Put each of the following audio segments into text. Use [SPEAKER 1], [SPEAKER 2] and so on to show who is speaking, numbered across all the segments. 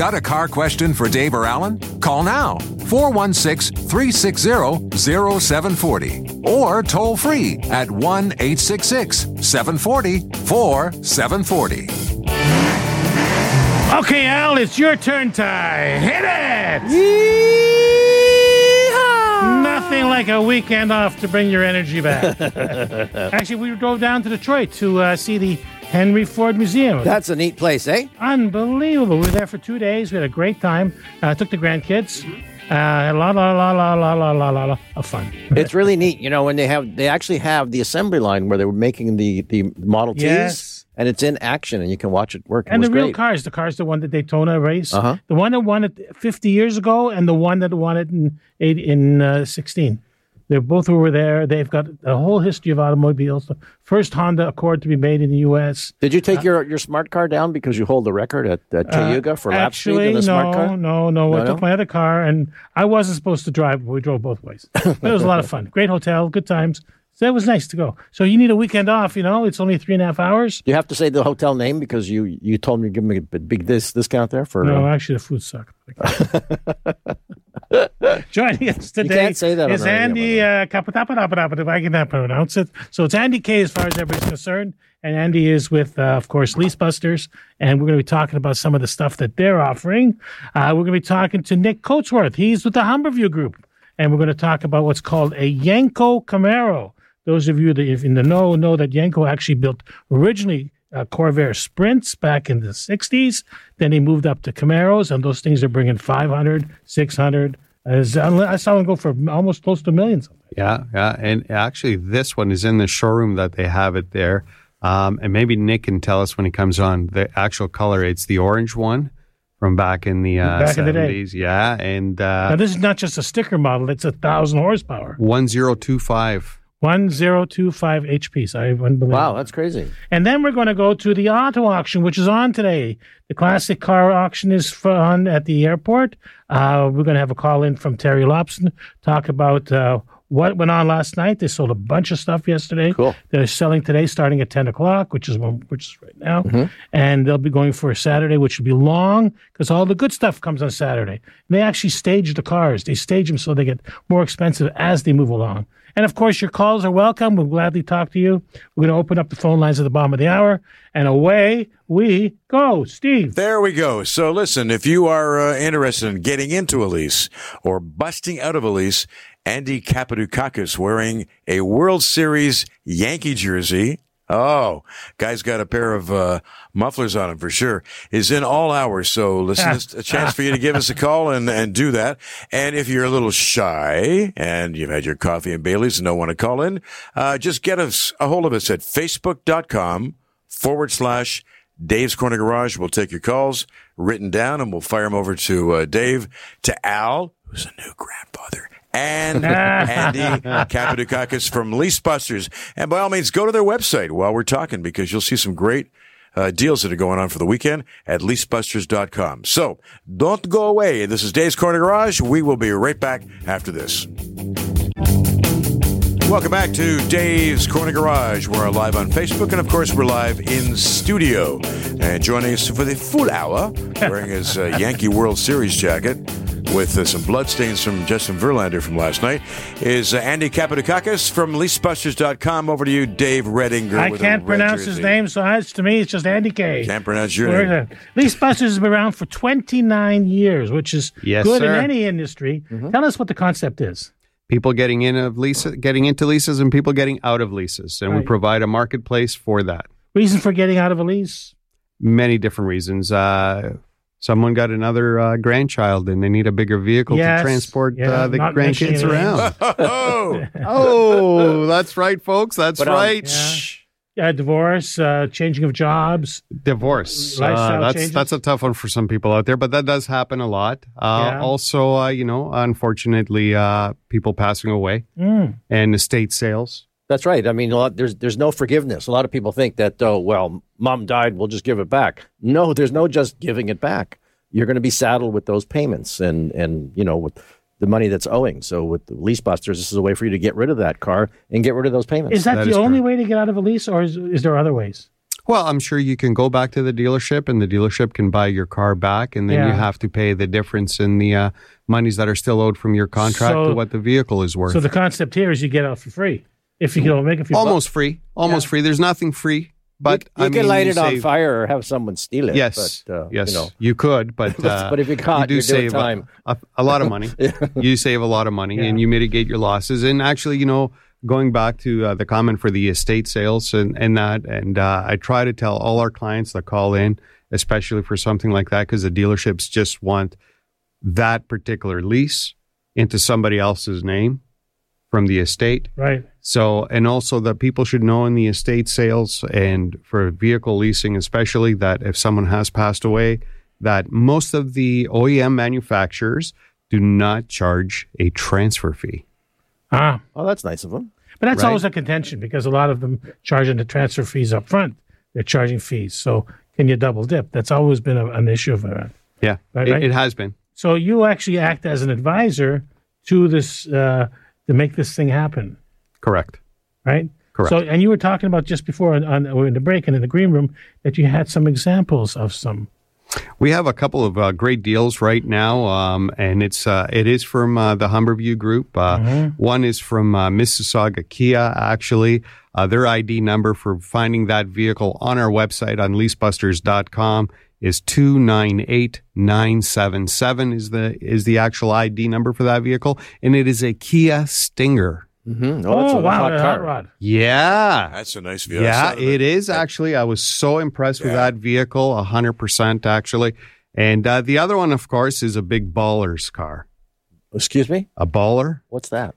[SPEAKER 1] Got a car question for Dave or Alan? Call now 416 360 0740 or toll free at 1 866 740 4740.
[SPEAKER 2] Okay, Al, it's your turn time. Hit it! Nothing like a weekend off to bring your energy back. Actually, we drove down to Detroit to uh, see the Henry Ford Museum.
[SPEAKER 3] That's a neat place, eh?
[SPEAKER 2] Unbelievable. We were there for two days. We had a great time. Uh, took the grandkids. Uh, had a lot, lot, lot, lot, lot, lot, lot, lot, lot of fun.
[SPEAKER 3] It's really neat, you know, when they have they actually have the assembly line where they were making the the Model Ts,
[SPEAKER 2] Yes.
[SPEAKER 3] and it's in action, and you can watch it work.
[SPEAKER 2] And
[SPEAKER 3] was
[SPEAKER 2] the real
[SPEAKER 3] great.
[SPEAKER 2] cars, the cars that won the Daytona race,
[SPEAKER 3] Uh-huh.
[SPEAKER 2] the one that won it 50 years ago, and the one that won it in eight, in uh, 16. They both were there. They've got a whole history of automobiles. The first Honda Accord to be made in the U.S.
[SPEAKER 3] Did you take your, your smart car down because you hold the record at, at Cayuga for lap speed
[SPEAKER 2] Uh, Actually,
[SPEAKER 3] in the
[SPEAKER 2] no,
[SPEAKER 3] smart car?
[SPEAKER 2] no, no. I
[SPEAKER 3] No,
[SPEAKER 2] took my other car, and I wasn't supposed to drive, but we drove both ways. But it was a lot of fun. Great hotel, good times. So it was nice to go. So you need a weekend off, you know? It's only three and a half hours.
[SPEAKER 3] You have to say the hotel name because you you told me to give me a big dis- discount there for?
[SPEAKER 2] No,
[SPEAKER 3] uh,
[SPEAKER 2] actually, the food sucked. Joining us today
[SPEAKER 3] can't say that
[SPEAKER 2] is Andy uh, if I can not pronounce it. So it's Andy K as far as everybody's concerned. And Andy is with, uh, of course, Leasebusters. And we're going to be talking about some of the stuff that they're offering. Uh, we're going to be talking to Nick Coatsworth. He's with the Humberview Group. And we're going to talk about what's called a Yenko Camaro. Those of you that in the know know that Yenko actually built originally uh, Corvair Sprints back in the 60s. Then he moved up to Camaros, and those things are bringing 500, 600. As, I saw them go for almost close to millions.
[SPEAKER 4] Yeah, yeah, and actually, this one is in the showroom that they have it there. Um, and maybe Nick can tell us when he comes on the actual color. It's the orange one from back in the uh,
[SPEAKER 2] Back in the day.
[SPEAKER 4] Yeah, and
[SPEAKER 2] Now,
[SPEAKER 4] uh,
[SPEAKER 2] this is not just a sticker model, it's a thousand horsepower.
[SPEAKER 4] one zero two five.
[SPEAKER 2] 1025 HP. So I
[SPEAKER 3] wow, that's crazy.
[SPEAKER 2] And then we're going to go to the auto auction, which is on today. The classic car auction is on at the airport. Uh, we're going to have a call in from Terry Lobson, talk about uh, what went on last night. They sold a bunch of stuff yesterday.
[SPEAKER 3] Cool.
[SPEAKER 2] They're selling today, starting at ten o'clock, which is one, which is right now,
[SPEAKER 3] Mm-hmm.
[SPEAKER 2] and they'll be going for a Saturday, which will be long because all the good stuff comes on Saturday. And they actually stage the cars. They stage them so they get more expensive as they move along. And of course, your calls are welcome. We'll gladly talk to you. We're going to open up the phone lines at the bottom of the hour, and away we go. Steve.
[SPEAKER 5] There we go. So listen, if you are uh, interested in getting into a lease or busting out of a lease, Andy Kapadukakis wearing a World Series Yankee jersey. Oh, guy's got a pair of uh, mufflers on him for sure. Is in all hours. So listen, it's a chance for you to give us a call and, and do that. And if you're a little shy and you've had your coffee and Bailey's and don't want to call in, uh, just get us a hold of us at facebook.com forward slash Dave's Corner Garage. We'll take your calls written down and we'll fire them over to uh, Dave, to Al, who's a new grandfather, and Andy Kapadukakis from Leasebusters. And by all means, go to their website while we're talking because you'll see some great uh, deals that are going on for the weekend at leasebusters.com. So don't go away. This is Dave's Corner Garage. We will be right back after this. Welcome back to Dave's Corner Garage. We're live on Facebook, and of course, we're live in studio. And joining us for the full hour, wearing his uh, Yankee World Series jacket with uh, some bloodstains from Justin Verlander from last night, is uh, Andy Kapadukakis from LeaseBusters.com. Over to you, Dave Redinger.
[SPEAKER 2] I can't
[SPEAKER 5] red
[SPEAKER 2] pronounce his name, so it's, to me, it's just Andy K.
[SPEAKER 5] Can't pronounce your
[SPEAKER 2] Where
[SPEAKER 5] name.
[SPEAKER 2] is it? Lease Busters has been around for 29 years, which is
[SPEAKER 4] Yes,
[SPEAKER 2] good
[SPEAKER 4] sir.
[SPEAKER 2] in any industry.
[SPEAKER 3] Mm-hmm.
[SPEAKER 2] Tell us what the concept is.
[SPEAKER 4] People getting in of leases, getting into leases, and people getting out of leases, and we provide a marketplace for that.
[SPEAKER 2] Reason for getting out of a lease?
[SPEAKER 4] Many different reasons. Uh, someone got another uh, grandchild, and they need a bigger vehicle
[SPEAKER 2] Yes.
[SPEAKER 4] to transport
[SPEAKER 2] Yeah,
[SPEAKER 4] uh, the grandkids around.
[SPEAKER 5] Oh,
[SPEAKER 4] oh, that's right, folks. That's
[SPEAKER 3] But, um,
[SPEAKER 4] right.
[SPEAKER 2] Yeah.
[SPEAKER 4] Shh.
[SPEAKER 2] Yeah, divorce, uh, changing of jobs.
[SPEAKER 4] Divorce.
[SPEAKER 2] Lifestyle
[SPEAKER 4] Uh, that's
[SPEAKER 2] changes?
[SPEAKER 4] that's a tough one for some people out there, but that does happen a lot. Uh,
[SPEAKER 2] Yeah.
[SPEAKER 4] Also, uh, you know, unfortunately, uh, people passing away
[SPEAKER 2] Mm.
[SPEAKER 4] and estate sales.
[SPEAKER 3] That's right. I mean, a lot, there's there's no forgiveness. A lot of people think that oh well, mom died, we'll just give it back. No, there's no just giving it back. You're going to be saddled with those payments and and you know with the money that's owing. So with the lease busters, this is a way for you to get rid of that car and get rid of those payments.
[SPEAKER 2] Is that,
[SPEAKER 4] That
[SPEAKER 2] the
[SPEAKER 4] is
[SPEAKER 2] only
[SPEAKER 4] correct.
[SPEAKER 2] way to get out of a lease, or is, is there other ways?
[SPEAKER 4] Well, I'm sure you can go back to the dealership, and the dealership can buy your car back, and then you have to pay the difference in the uh, monies that are still owed from your contract
[SPEAKER 2] So-
[SPEAKER 4] to what the vehicle is worth.
[SPEAKER 2] So the concept here is you get out for free if you can make a few
[SPEAKER 4] almost free, almost free. There's nothing free, but
[SPEAKER 3] you, you
[SPEAKER 4] I
[SPEAKER 3] can
[SPEAKER 4] mean,
[SPEAKER 3] light
[SPEAKER 4] you
[SPEAKER 3] it on fire or have someone steal it.
[SPEAKER 4] Yes,
[SPEAKER 3] but, uh,
[SPEAKER 4] yes,
[SPEAKER 3] You know,
[SPEAKER 4] you could, but uh,
[SPEAKER 3] But if you're caught,
[SPEAKER 4] you do
[SPEAKER 3] you're
[SPEAKER 4] save a-
[SPEAKER 3] time.
[SPEAKER 4] A, a lot of money. You save a lot of money, and you mitigate your losses. And actually, you know, going back to uh, the comment for the estate sales and and that, and uh, I try to tell all our clients that call in, especially for something like that, because the dealerships just want that particular lease into somebody else's name from the estate.
[SPEAKER 2] right.
[SPEAKER 4] So, and also that people should know in the estate sales and for vehicle leasing, especially that if someone has passed away, that most of the OEM manufacturers do not charge a transfer fee.
[SPEAKER 2] Ah,
[SPEAKER 3] oh, that's nice of them.
[SPEAKER 2] but that's
[SPEAKER 4] Right.
[SPEAKER 2] always a contention because a lot of them charging the transfer fees up front. They're charging fees. So can you double dip? That's always been a, an issue of it.
[SPEAKER 4] Yeah,
[SPEAKER 2] Right,
[SPEAKER 4] it,
[SPEAKER 2] right.
[SPEAKER 4] it has been.
[SPEAKER 2] So you actually act as an advisor to this uh, to make this thing happen,
[SPEAKER 4] Correct.
[SPEAKER 2] right?
[SPEAKER 4] Correct.
[SPEAKER 2] So, and you were talking about just before on, on in the break and in the green room that you had some examples of some.
[SPEAKER 4] We have a couple of uh, great deals right now, um, and it's uh, it is from uh, the Humberview Group. Uh, One is from uh, Mississauga Kia. Actually, uh, their ID number for finding that vehicle on our website on leasebusters.com is two nine eight nine seven seven. Is the is the actual ID number for that vehicle, and it is a Kia Stinger.
[SPEAKER 3] Mm-hmm.
[SPEAKER 2] Oh,
[SPEAKER 3] that's a
[SPEAKER 2] wow,
[SPEAKER 3] hot
[SPEAKER 2] a
[SPEAKER 3] car.
[SPEAKER 2] hot rod.
[SPEAKER 4] Yeah,
[SPEAKER 5] That's a nice vehicle.
[SPEAKER 4] Yeah, it is actually. I was so impressed with that vehicle, a hundred percent actually. And uh, the other one, of course, is a big baller's car.
[SPEAKER 3] Excuse me.
[SPEAKER 4] A baller.
[SPEAKER 3] What's that?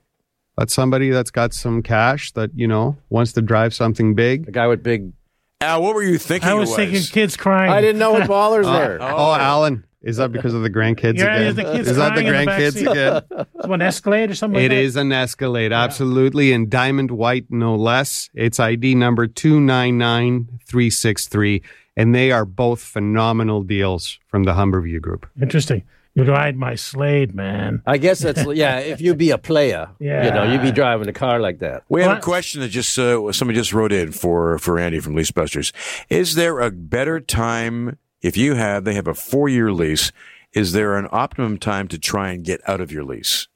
[SPEAKER 4] That's somebody that's got some cash that you know wants to drive something big.
[SPEAKER 3] A guy with big.
[SPEAKER 5] Al, what were you thinking?
[SPEAKER 2] I
[SPEAKER 5] it
[SPEAKER 2] was thinking kids crying.
[SPEAKER 3] I didn't know what ballers there.
[SPEAKER 4] Oh, oh, Alan, is that because of the grandkids
[SPEAKER 2] Yeah,
[SPEAKER 4] again?
[SPEAKER 2] the kids
[SPEAKER 4] is that the
[SPEAKER 2] crying in the back
[SPEAKER 4] grandkids
[SPEAKER 2] seat.
[SPEAKER 4] again?
[SPEAKER 2] One Escalade or something
[SPEAKER 4] It
[SPEAKER 2] like that?
[SPEAKER 4] is an Escalade, absolutely, in diamond white, no less. It's ID number two nine nine three six three, and they are both phenomenal deals from the Humberview Group.
[SPEAKER 2] Interesting. You ride my Slade, man.
[SPEAKER 3] I guess that's yeah. If you be a player, yeah. you know, you'd be driving a car like that.
[SPEAKER 5] We have
[SPEAKER 2] Well,
[SPEAKER 5] a question that just uh, somebody just wrote in for for Andy from Lease Busters. Is there a better time if you have they have a four year lease? Is there an optimum time to try and get out of your lease?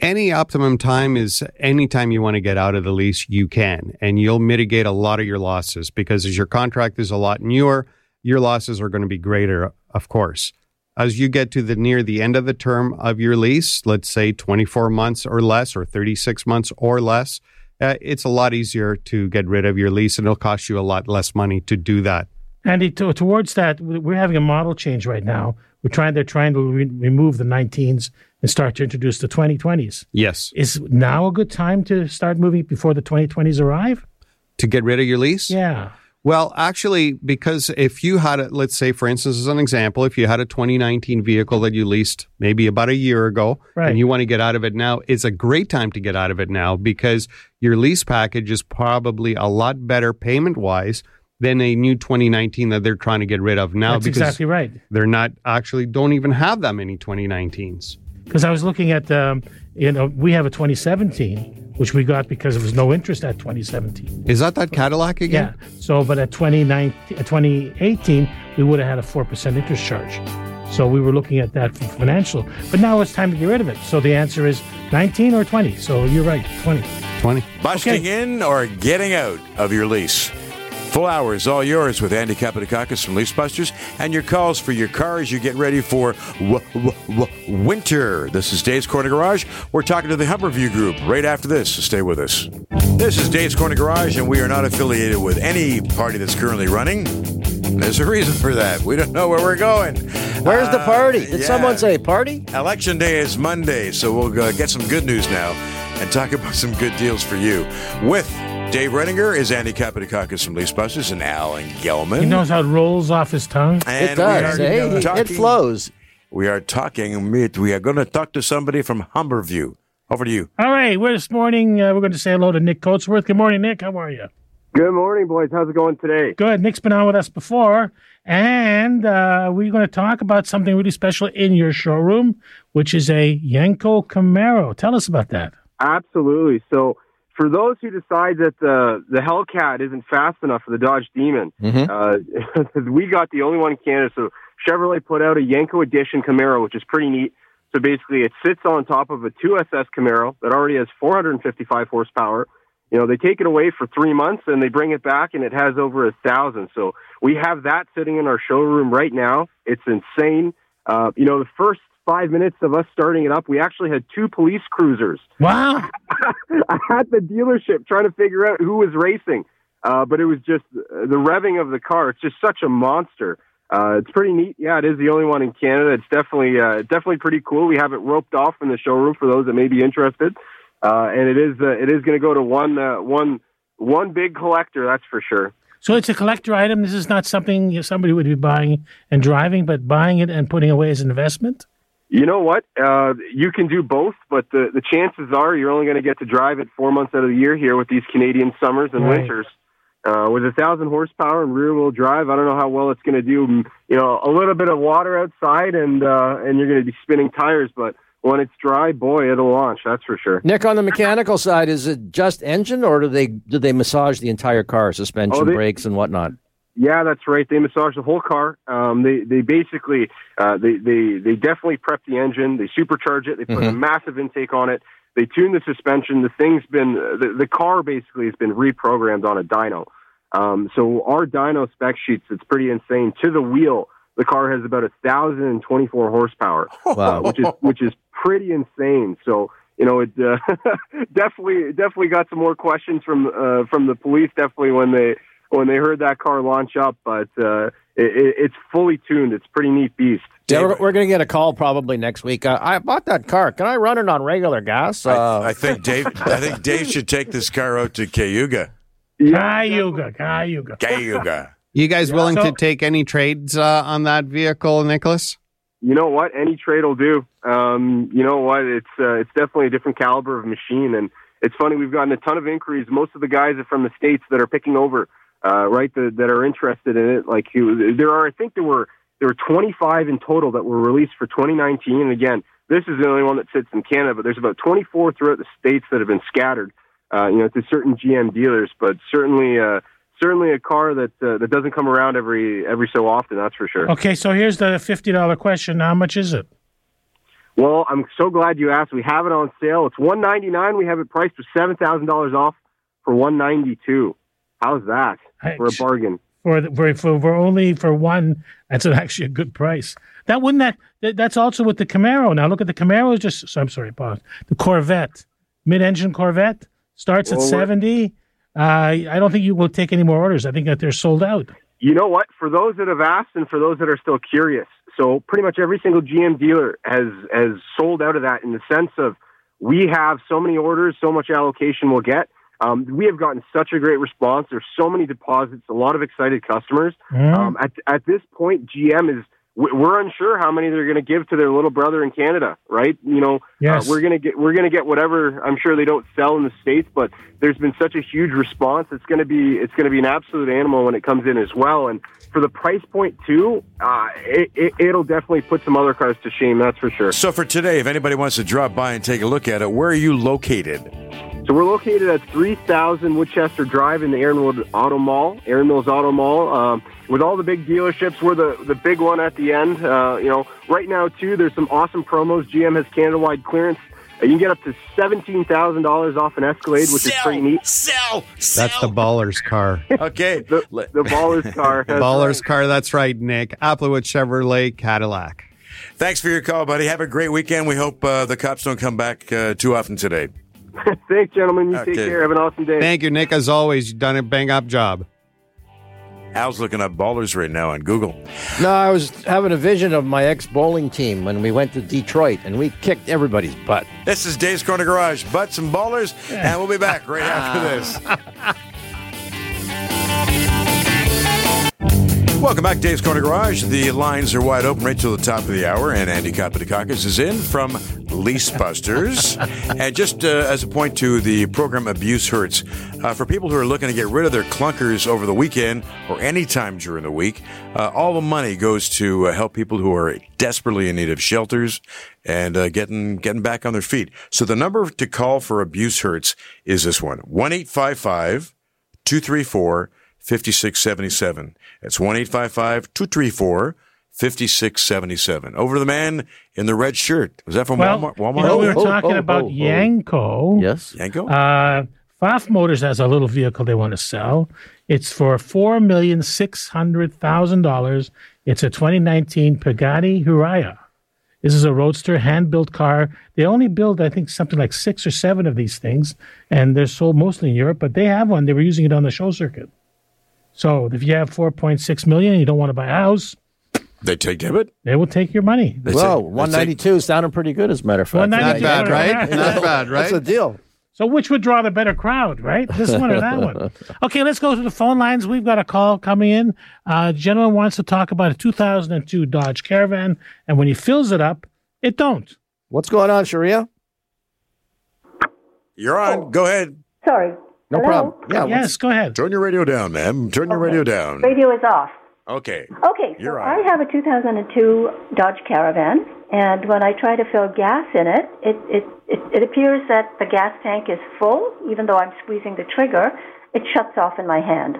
[SPEAKER 4] Any optimum time is any time you want to get out of the lease, you can, and you'll mitigate a lot of your losses because as your contract is a lot newer, your losses are going to be greater, of course. As you get to the near the end of the term of your lease, let's say 24 months or less, or 36 months or less, uh, it's a lot easier to get rid of your lease, and it'll cost you a lot less money to do that.
[SPEAKER 2] Andy, to, towards that, we're having a model change right now. We're trying. They're trying to re- remove the 19s and start to introduce the 2020s.
[SPEAKER 4] Yes,
[SPEAKER 2] Is now a good time to start moving before the 2020s arrive?
[SPEAKER 4] to get rid of your lease.
[SPEAKER 2] Yeah.
[SPEAKER 4] Well, actually, because if you had a, let's say, for instance, as an example, if you had a 2019 vehicle that you leased maybe about a year ago
[SPEAKER 2] Right.
[SPEAKER 4] and you want to get out of it now, it's a great time to get out of it now because your lease package is probably a lot better payment wise than a new 2019 that they're trying to get rid of now
[SPEAKER 2] That's
[SPEAKER 4] because
[SPEAKER 2] exactly right.
[SPEAKER 4] they're not actually don't even have that many 2019s.
[SPEAKER 2] Because I was looking at, um, you know, we have a 2017, which we got because there was no interest at 2017.
[SPEAKER 4] Is that that Cadillac again?
[SPEAKER 2] Yeah. So, but at 2019, uh, 2018, we would have had a 4% interest charge. So we were looking at that for financial. But now it's time to get rid of it. So the answer is 19 or 20. So you're right, 20.
[SPEAKER 4] 20.
[SPEAKER 5] Busting in or getting out of your lease? Full hours, all yours with Andy Kapatakakis from Lease Busters, and your calls for your car as you get ready for w- w- w- winter. This is Dave's Corner Garage. We're talking to the Humberview Group right after this, so stay with us. This is Dave's Corner Garage, and we are not affiliated with any party that's currently running. There's a reason for that. We don't know where we're going.
[SPEAKER 3] Where's the
[SPEAKER 5] Uh,
[SPEAKER 3] party? Did
[SPEAKER 5] yeah.
[SPEAKER 3] someone say party?
[SPEAKER 5] Election day is Monday, so we'll uh, get some good news now and talk about some good deals for you with Dave Redinger is Andy Kapitakakis from Lease Busters and Alan Gelman.
[SPEAKER 2] He knows how it rolls off his tongue.
[SPEAKER 3] It
[SPEAKER 5] and we
[SPEAKER 3] does.
[SPEAKER 5] are
[SPEAKER 3] eh? It flows.
[SPEAKER 5] We are talking. We are going to talk to somebody from Humberview. Over to you.
[SPEAKER 2] All right, we're this morning. Uh, we're going to say hello to Nick Coatsworth. Good morning, Nick. How are you?
[SPEAKER 6] Good morning, boys. How's it going today?
[SPEAKER 2] Good. Nick's been on with us before, and uh, we're going to talk about something really special in your showroom, which is a Yenko Camaro. Tell us about that.
[SPEAKER 6] Absolutely. So, for those who decide that the the Hellcat isn't fast enough for the Dodge Demon, uh, we got the only one in Canada. So, Chevrolet put out a Yenko Edition Camaro, which is pretty neat. So basically, it sits on top of a 2SS Camaro that already has 455 horsepower. You know, they take it away for three months and they bring it back, and it has over a thousand. So we have that sitting in our showroom right now. It's insane. Uh, you know, the first five minutes of us starting it up, we actually had two police cruisers
[SPEAKER 2] Wow.
[SPEAKER 6] at the dealership trying to figure out who was racing. Uh, but it was just uh, the revving of the car. It's just such a monster. Uh, it's pretty neat. Yeah, it is the only one in Canada. It's definitely uh, definitely pretty cool. We have it roped off in the showroom for those that may be interested, uh, and it is uh, it is going to go to one uh, one one big collector. That's for sure.
[SPEAKER 2] So it's a collector item. This is not something somebody would be buying and driving, but buying it and putting away as an investment.
[SPEAKER 6] You know what? Uh, you can do both, but the, the chances are you're only going to get to drive it four months out of the year here with these Canadian summers and
[SPEAKER 2] Right.
[SPEAKER 6] winters. Uh, with a thousand horsepower and rear wheel drive, I don't know how well it's going to do. Mm, You know, a little bit of water outside, and uh, and you're going to be spinning tires. But when it's dry, boy, it'll launch. That's for sure.
[SPEAKER 3] Nick, on the mechanical side, is it just engine, or do they do they massage the entire car, suspension,
[SPEAKER 6] Oh, they-
[SPEAKER 3] brakes, and whatnot?
[SPEAKER 6] Yeah, that's right. They massage the whole car. Um, they they basically uh, they they they definitely prep the engine. They supercharge it. They put a massive intake on it. They tune the suspension. The thing's been the, the car basically has been reprogrammed on a dyno. Um, so our dyno spec sheets, it's pretty insane. To the wheel, the car has about a thousand and twenty four horsepower,
[SPEAKER 3] Wow.
[SPEAKER 6] uh, which is which is pretty insane. So you know, it uh, definitely definitely got some more questions from uh, from the police. Definitely when they when they heard that car launch up, but uh, it, it, it's fully tuned. It's a pretty neat beast.
[SPEAKER 3] Yeah, we're, we're going to get a call probably next week. Uh, I bought that car. Can I run it on regular gas? Uh,
[SPEAKER 5] I think Dave. I think Dave should take this car out to Cayuga.
[SPEAKER 2] Cayuga, Cayuga.
[SPEAKER 5] Cayuga.
[SPEAKER 4] You guys willing
[SPEAKER 2] So-
[SPEAKER 4] to take any trades uh, on that vehicle, Nicholas?
[SPEAKER 6] You know what? Any trade will do. Um, you know what? It's uh, it's definitely a different caliber of machine, and it's funny. We've gotten a ton of inquiries. Most of the guys are from the states that are picking over, uh, right? The, that are interested in it. Like you- there are, I think there were there were 25 in total that were released for 2019. And again, this is the only one that sits in Canada, but there's about 24 throughout the states that have been scattered. Uh, you know, to certain GM dealers, but certainly. Uh, Certainly a car that uh, that doesn't come around every every so often. That's for sure.
[SPEAKER 2] Okay, so here's the fifty dollar question. How much is it?
[SPEAKER 6] Well, I'm so glad you asked. We have it on sale. It's one ninety nine. We have it priced for seven thousand dollars off for one ninety two. How's that for a bargain?
[SPEAKER 2] For, the- for for for only for one, that's actually a good price. That wouldn't that, that that's also with the Camaro. Now look at the Camaro. Just so I'm sorry, pause. The Corvette, mid-engine Corvette, starts at
[SPEAKER 6] Well, we're-
[SPEAKER 2] seventy. Uh, I don't think you will take any more orders. I think that they're sold out.
[SPEAKER 6] You know what? For those that have asked and for those that are still curious, so pretty much every single GM dealer has has sold out of that in the sense of we have so many orders, so much allocation we'll get. Um, we have gotten such a great response. There's so many deposits, a lot of excited customers.
[SPEAKER 2] Mm.
[SPEAKER 6] Um, at at this point, GM is we- we're unsure how many they're going to give to their little brother in Canada, right? You know,
[SPEAKER 2] Yes.
[SPEAKER 6] uh, we're gonna get we're gonna get whatever. I'm sure they don't sell in the states, but there's been such a huge response. It's gonna be it's gonna be an absolute animal when it comes in as well. And for the price point too, uh, it, it, it'll definitely put some other cars to shame. That's for sure.
[SPEAKER 5] So for today, if anybody wants to drop by and take a look at it, where are you located?
[SPEAKER 6] So we're located at 3000 Woodchester Drive in the Aaronwood Auto Mall, Erin Mills Auto Mall. Um, with all the big dealerships, we're the, the big one at the end. Uh, you know, right now too, there's some awesome promos. GM has Canada-wide clearance. Uh, you can get up to seventeen thousand dollars off an Escalade, which is pretty neat.
[SPEAKER 5] Sell,
[SPEAKER 4] That's the baller's car.
[SPEAKER 5] Okay.
[SPEAKER 6] The, the baller's car. That's
[SPEAKER 4] baller's
[SPEAKER 6] right.
[SPEAKER 4] car. That's right, Nick. Applewood Chevrolet Cadillac.
[SPEAKER 5] Thanks for your call, buddy. Have a great weekend. We hope uh, the cops don't come back uh, too often today.
[SPEAKER 6] Thanks, gentlemen. You take care. Have an awesome day.
[SPEAKER 4] Thank you, Nick. As always, you've done a bang up job.
[SPEAKER 5] Al's looking up ballers right now on Google.
[SPEAKER 3] No, I was having a vision of my ex bowling team when we went to Detroit and we kicked everybody's butt.
[SPEAKER 5] This is Dave's Corner Garage, Butts and Ballers, and we'll be back right after this. Welcome back, Dave's Corner Garage. The lines are wide open right to the top of the hour, and Andy Kapatakakis is in from Lease Busters. and just uh, as a point to the program Abuse Hurts, uh, for people who are looking to get rid of their clunkers over the weekend or anytime during the week, uh, all the money goes to uh, help people who are desperately in need of shelters and uh, getting getting back on their feet. So the number to call for Abuse Hurts is this one: one eight five five two three four. 5677. That's 1 234 5677. Over to the man in the red shirt. Was that from
[SPEAKER 2] Well,
[SPEAKER 5] Walmart?
[SPEAKER 2] you know, we were
[SPEAKER 3] Oh,
[SPEAKER 2] talking
[SPEAKER 3] oh,
[SPEAKER 2] about
[SPEAKER 3] oh, oh.
[SPEAKER 2] Yenko.
[SPEAKER 3] Yes.
[SPEAKER 5] Yenko?
[SPEAKER 2] Uh, Pfaff Motors has a little vehicle they want to sell. It's for four million six hundred thousand dollars. It's a 2019 Pagani Huayra. This is a roadster, hand-built car. They only build, I think, something like six or seven of these things, and they're sold mostly in Europe. But they have one. They were using it on the show circuit. So if you have 4.6 million, and you don't want to buy a house,
[SPEAKER 5] they take it.
[SPEAKER 2] they will take your money.
[SPEAKER 5] They
[SPEAKER 3] Whoa,
[SPEAKER 5] take- they
[SPEAKER 3] 192 sounding pretty good, as a matter of fact.
[SPEAKER 2] 192.
[SPEAKER 4] Not bad, right? Not bad, right?
[SPEAKER 3] That's a deal.
[SPEAKER 2] So which would draw the better crowd, right? This one or that one? Okay, let's go to the phone lines. We've got a call coming in. Uh, gentleman wants to talk about a 2002 Dodge Caravan, and when he fills it up, it don't.
[SPEAKER 3] What's going on, Sharia?
[SPEAKER 5] You're on. Go ahead.
[SPEAKER 7] Sorry.
[SPEAKER 3] No
[SPEAKER 7] Hello?
[SPEAKER 3] problem. Yeah.
[SPEAKER 2] yes, go ahead.
[SPEAKER 5] Turn your radio down, ma'am. Turn your radio down.
[SPEAKER 7] Radio is off.
[SPEAKER 5] Okay.
[SPEAKER 7] Okay, so
[SPEAKER 5] You're
[SPEAKER 7] I
[SPEAKER 5] on.
[SPEAKER 7] have a 2002 Dodge Caravan, and when I try to fill gas in it, it, it, it, it appears that the gas tank is full, even though I'm squeezing the trigger, it shuts off in my hand.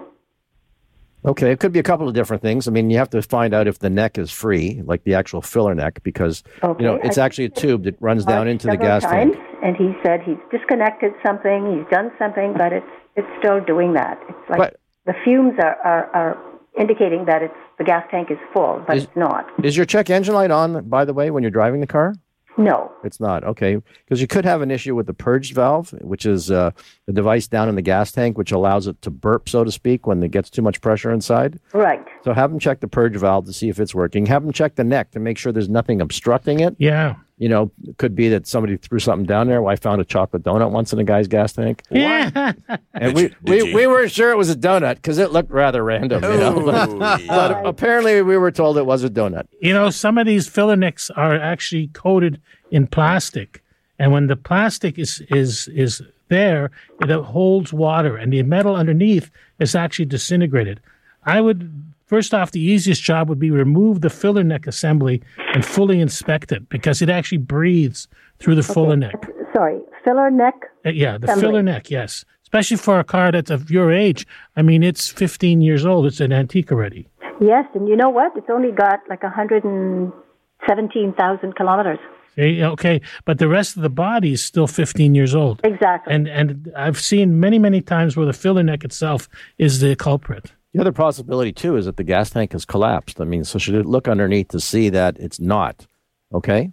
[SPEAKER 3] Okay, it could be a couple of different things. I mean, you have to find out if the neck is free, like the actual filler neck, because you know
[SPEAKER 7] Okay,
[SPEAKER 3] it's
[SPEAKER 7] I-
[SPEAKER 3] actually a tube that runs down into the
[SPEAKER 7] several
[SPEAKER 3] gas
[SPEAKER 7] times,
[SPEAKER 3] tank.
[SPEAKER 7] And he said he's disconnected something, he's done something, but it's it's still doing that. It's like
[SPEAKER 3] But-
[SPEAKER 7] the fumes are, are, are indicating that it's the gas tank is full, but
[SPEAKER 3] Is-
[SPEAKER 7] it's not.
[SPEAKER 3] Is your check engine light on, by the way, when you're driving the car?
[SPEAKER 7] No.
[SPEAKER 3] It's not. Okay. Because you could have an issue with the purge valve, which is uh, a device down in the gas tank which allows it to burp, so to speak, when it gets too much pressure inside.
[SPEAKER 7] Right.
[SPEAKER 3] So have them check the purge valve to see if it's working. Have them check the neck to make sure there's nothing obstructing it.
[SPEAKER 2] Yeah.
[SPEAKER 3] You know, it could be that somebody threw something down there. Well, I found a chocolate donut once in a guy's gas tank.
[SPEAKER 2] Yeah.
[SPEAKER 3] And
[SPEAKER 5] Did
[SPEAKER 3] we,
[SPEAKER 5] you-
[SPEAKER 3] we, we weren't sure it was a donut because it looked rather random. You know?
[SPEAKER 5] Oh, yeah.
[SPEAKER 3] But apparently we were told it was a donut.
[SPEAKER 2] you know, some of these filler necks are actually coated in plastic, and when the plastic is is is there, it holds water, and the metal underneath is actually disintegrated. I would first off, the easiest job would be remove the filler neck assembly and fully inspect it because it actually breathes through the filler neck.
[SPEAKER 7] Sorry, filler neck.
[SPEAKER 2] Uh, yeah, the
[SPEAKER 7] Assembly.
[SPEAKER 2] filler neck, yes. Especially for a car that's of your age. I mean, it's 15 years old. It's an antique already.
[SPEAKER 7] Yes, and you know what? It's only got like 117,000 kilometers.
[SPEAKER 2] Okay, but the rest of the body is still 15 years old.
[SPEAKER 7] Exactly.
[SPEAKER 2] And and I've seen many many times where the filler neck itself is the culprit.
[SPEAKER 3] The other possibility too is that the gas tank has collapsed. I mean, so should it look underneath to see that it's not? Okay.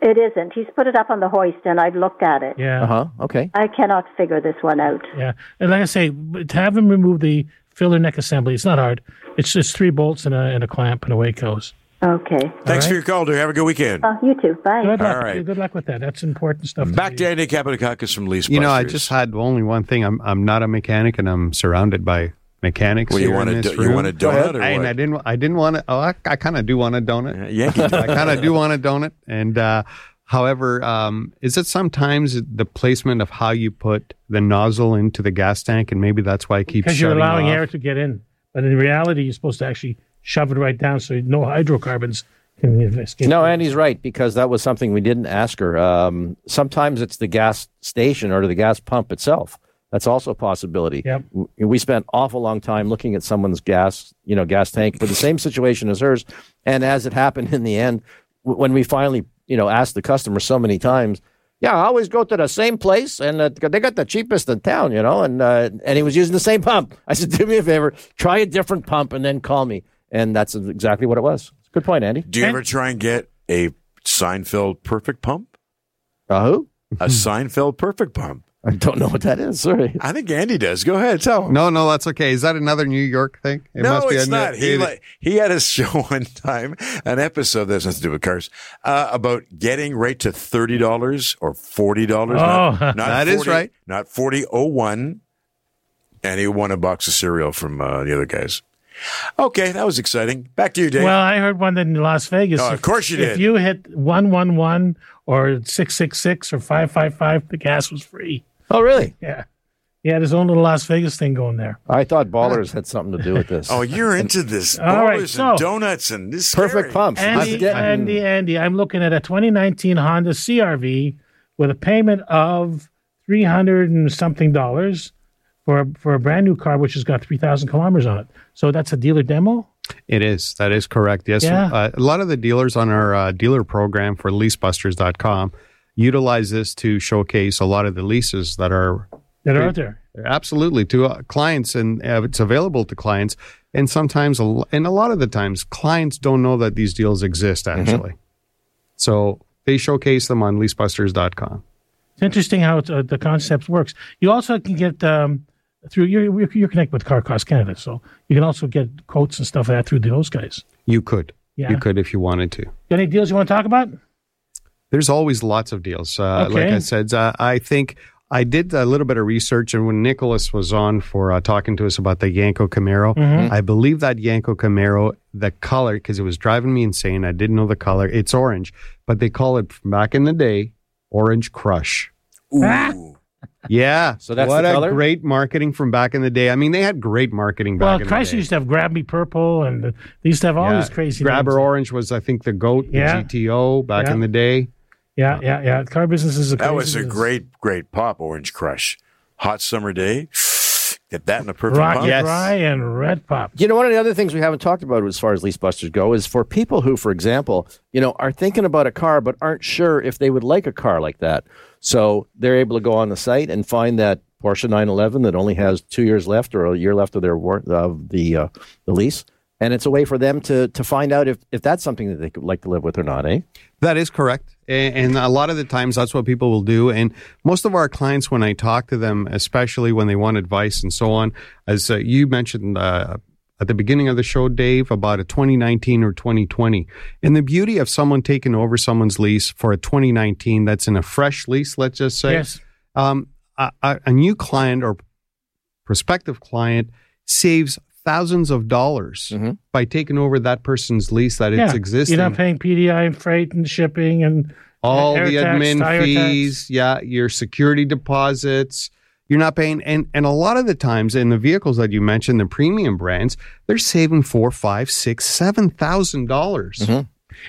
[SPEAKER 7] it isn't. He's put it up on the hoist, and I've looked at it.
[SPEAKER 2] Yeah,
[SPEAKER 3] Uh huh. Okay.
[SPEAKER 7] I cannot figure this one out.
[SPEAKER 2] yeah. And like I say, to have him remove the filler neck assembly, it's not hard. It's just three bolts and a and a clamp, and away it goes.
[SPEAKER 7] Okay.
[SPEAKER 5] Thanks for your call, dear. Have a good weekend.
[SPEAKER 7] Uh, you too. Bye.
[SPEAKER 2] Good luck.
[SPEAKER 5] All right.
[SPEAKER 2] Good luck with that. That's important stuff.
[SPEAKER 5] Back
[SPEAKER 2] do.
[SPEAKER 5] to Andy Kapatakakis from Lease
[SPEAKER 4] You know, I just had only one thing. I'm I'm not a mechanic, and I'm surrounded by mechanics.
[SPEAKER 5] Well, you want
[SPEAKER 4] in
[SPEAKER 5] a
[SPEAKER 4] this
[SPEAKER 5] do- you want a donut or
[SPEAKER 4] and
[SPEAKER 5] what?
[SPEAKER 4] I didn't. I didn't want to. Oh, I, I kind of do want a donut.
[SPEAKER 5] Yankee.
[SPEAKER 4] I kind of do want a donut. And uh, however, um, is it sometimes the placement of how you put the nozzle into the gas tank, and maybe that's why it keeps
[SPEAKER 2] because you're allowing
[SPEAKER 4] off?
[SPEAKER 2] air to get in. But in reality, you're supposed to actually shove it right down so no hydrocarbons can escape.
[SPEAKER 3] No, Andy's right because that was something we didn't ask her. Um, sometimes it's the gas station or the gas pump itself. That's also a possibility.
[SPEAKER 2] Yep.
[SPEAKER 3] We spent awful long time looking at someone's gas, you know, gas tank for the same situation as hers, and as it happened in the end, w- when we finally, you know, asked the customer so many times, yeah, I always go to the same place, and uh, they got the cheapest in town, you know, and uh, and he was using the same pump. I said, do me a favor, try a different pump, and then call me, and that's exactly what it was. Good point, Andy.
[SPEAKER 5] Do you ever try and get a Seinfeld perfect pump?
[SPEAKER 3] Uh, who?
[SPEAKER 5] A Seinfeld perfect pump.
[SPEAKER 3] I don't know what that is. Sorry.
[SPEAKER 5] I think Andy does. Go ahead, tell him.
[SPEAKER 4] No, no, that's okay. Is that another New York thing? It
[SPEAKER 5] no,
[SPEAKER 4] must be
[SPEAKER 5] it's
[SPEAKER 4] a-
[SPEAKER 5] not. He
[SPEAKER 4] it-
[SPEAKER 5] like, he had a show one time, an episode that has nothing to do with cars, uh, about getting right to thirty dollars or forty dollars.
[SPEAKER 2] Oh.
[SPEAKER 5] not, not
[SPEAKER 4] That is
[SPEAKER 5] 40
[SPEAKER 4] right.
[SPEAKER 5] Not forty oh one, and he won a box of cereal from uh, the other guys. Okay, that was exciting. Back to you, Dave.
[SPEAKER 2] Well, I heard one in Las Vegas.
[SPEAKER 5] Oh, of course you
[SPEAKER 2] If
[SPEAKER 5] did.
[SPEAKER 2] If you hit one one one or six six six or five five five, the gas was free.
[SPEAKER 3] Oh, really?
[SPEAKER 2] Yeah, he had his own little Las Vegas thing going there.
[SPEAKER 3] I thought ballers had something to do with this.
[SPEAKER 5] oh, you're into this
[SPEAKER 2] All right,
[SPEAKER 5] ballers
[SPEAKER 2] so-
[SPEAKER 5] and donuts and this
[SPEAKER 3] perfect
[SPEAKER 5] scary.
[SPEAKER 3] pumps.
[SPEAKER 2] Andy,
[SPEAKER 3] I'm getting-
[SPEAKER 2] Andy, Andy, I'm looking at a 2019 Honda CRV with a payment of three hundred and something dollars for for a brand new car, which has got three thousand kilometers on it. So that's a dealer demo.
[SPEAKER 4] It is. That is correct. Yes.
[SPEAKER 2] Yeah.
[SPEAKER 4] Uh, a lot of the dealers on our uh, dealer program for leasebusters.com utilize this to showcase a lot of the leases that are
[SPEAKER 2] that are out there.
[SPEAKER 4] absolutely to uh, clients and uh, it's available to clients. And sometimes, and a lot of the times, clients don't know that these deals exist actually. So they showcase them on leasebusters.com.
[SPEAKER 2] It's interesting how it's, uh, the concept works. You also can get um, through you're, you're you're connected with Car Cost Canada, so you can also get quotes and stuff like that through those guys.
[SPEAKER 4] You could.
[SPEAKER 2] Yeah.
[SPEAKER 4] You could if you wanted to.
[SPEAKER 2] Got any deals you want to talk about?
[SPEAKER 4] There's always lots of deals. Uh, Like I said, uh, I think I did a little bit of research, and when Nicholas was on for uh, talking to us about the Yenko Camaro,
[SPEAKER 2] Mm-hmm.
[SPEAKER 4] I believe that Yenko Camaro, the color, because it was driving me insane. I didn't know the color. It's orange, but they call it back in the day Orange Crush.
[SPEAKER 5] Ooh.
[SPEAKER 4] Yeah.
[SPEAKER 3] So that's
[SPEAKER 4] what
[SPEAKER 3] the
[SPEAKER 4] a great marketing from back in the day. I mean, they had great marketing
[SPEAKER 2] Well,
[SPEAKER 4] back in the
[SPEAKER 2] Chrysler
[SPEAKER 4] day.
[SPEAKER 2] used to have Grab Me Purple, and uh, they used to have all
[SPEAKER 4] Yeah.
[SPEAKER 2] these crazy
[SPEAKER 4] Grabber
[SPEAKER 2] names.
[SPEAKER 4] Orange was, I think, the goat, the
[SPEAKER 2] Yeah.
[SPEAKER 4] GTO back
[SPEAKER 2] Yeah.
[SPEAKER 4] in the day.
[SPEAKER 2] Yeah, yeah, yeah. Car business is a
[SPEAKER 5] That was a
[SPEAKER 2] business.
[SPEAKER 5] great, great pop, Orange Crush. Hot summer day. Get that in a perfect
[SPEAKER 2] Rocky
[SPEAKER 5] pump.
[SPEAKER 4] Yes.
[SPEAKER 2] Dry and Red Pop.
[SPEAKER 3] You know, one of the other things we haven't talked about as far as lease busters go is for people who, for example, you know, are thinking about a car but aren't sure if they would like a car like that. So they're able to go on the site and find that Porsche 911 that only has two years left or a year left of their war- of the uh, the lease, and it's a way for them to to find out if if that's something that they could like to live with or not. Eh?
[SPEAKER 4] That is correct. A- And a lot of the times that's what people will do. And most of our clients, when I talk to them, especially when they want advice and so on, as uh, you mentioned uh, at the beginning of the show, Dave, about a 2019 or 2020. And the beauty of someone taking over someone's lease for a 2019 that's in a fresh lease, let's just say,
[SPEAKER 2] Yes.
[SPEAKER 4] um, a, a, a new client or prospective client saves thousands of dollars
[SPEAKER 3] Mhm.
[SPEAKER 4] by taking over that person's lease that
[SPEAKER 2] Yeah.
[SPEAKER 4] it's existing
[SPEAKER 2] You're not paying PDI and freight and shipping and
[SPEAKER 4] all
[SPEAKER 2] air
[SPEAKER 4] the
[SPEAKER 2] tax,
[SPEAKER 4] admin
[SPEAKER 2] tire
[SPEAKER 4] fees, yeah, your security deposits. You're not paying, and and a lot of the times in the vehicles that you mentioned, the premium brands, they're saving four, five, six, seven thousand dollars.
[SPEAKER 2] Mm-hmm.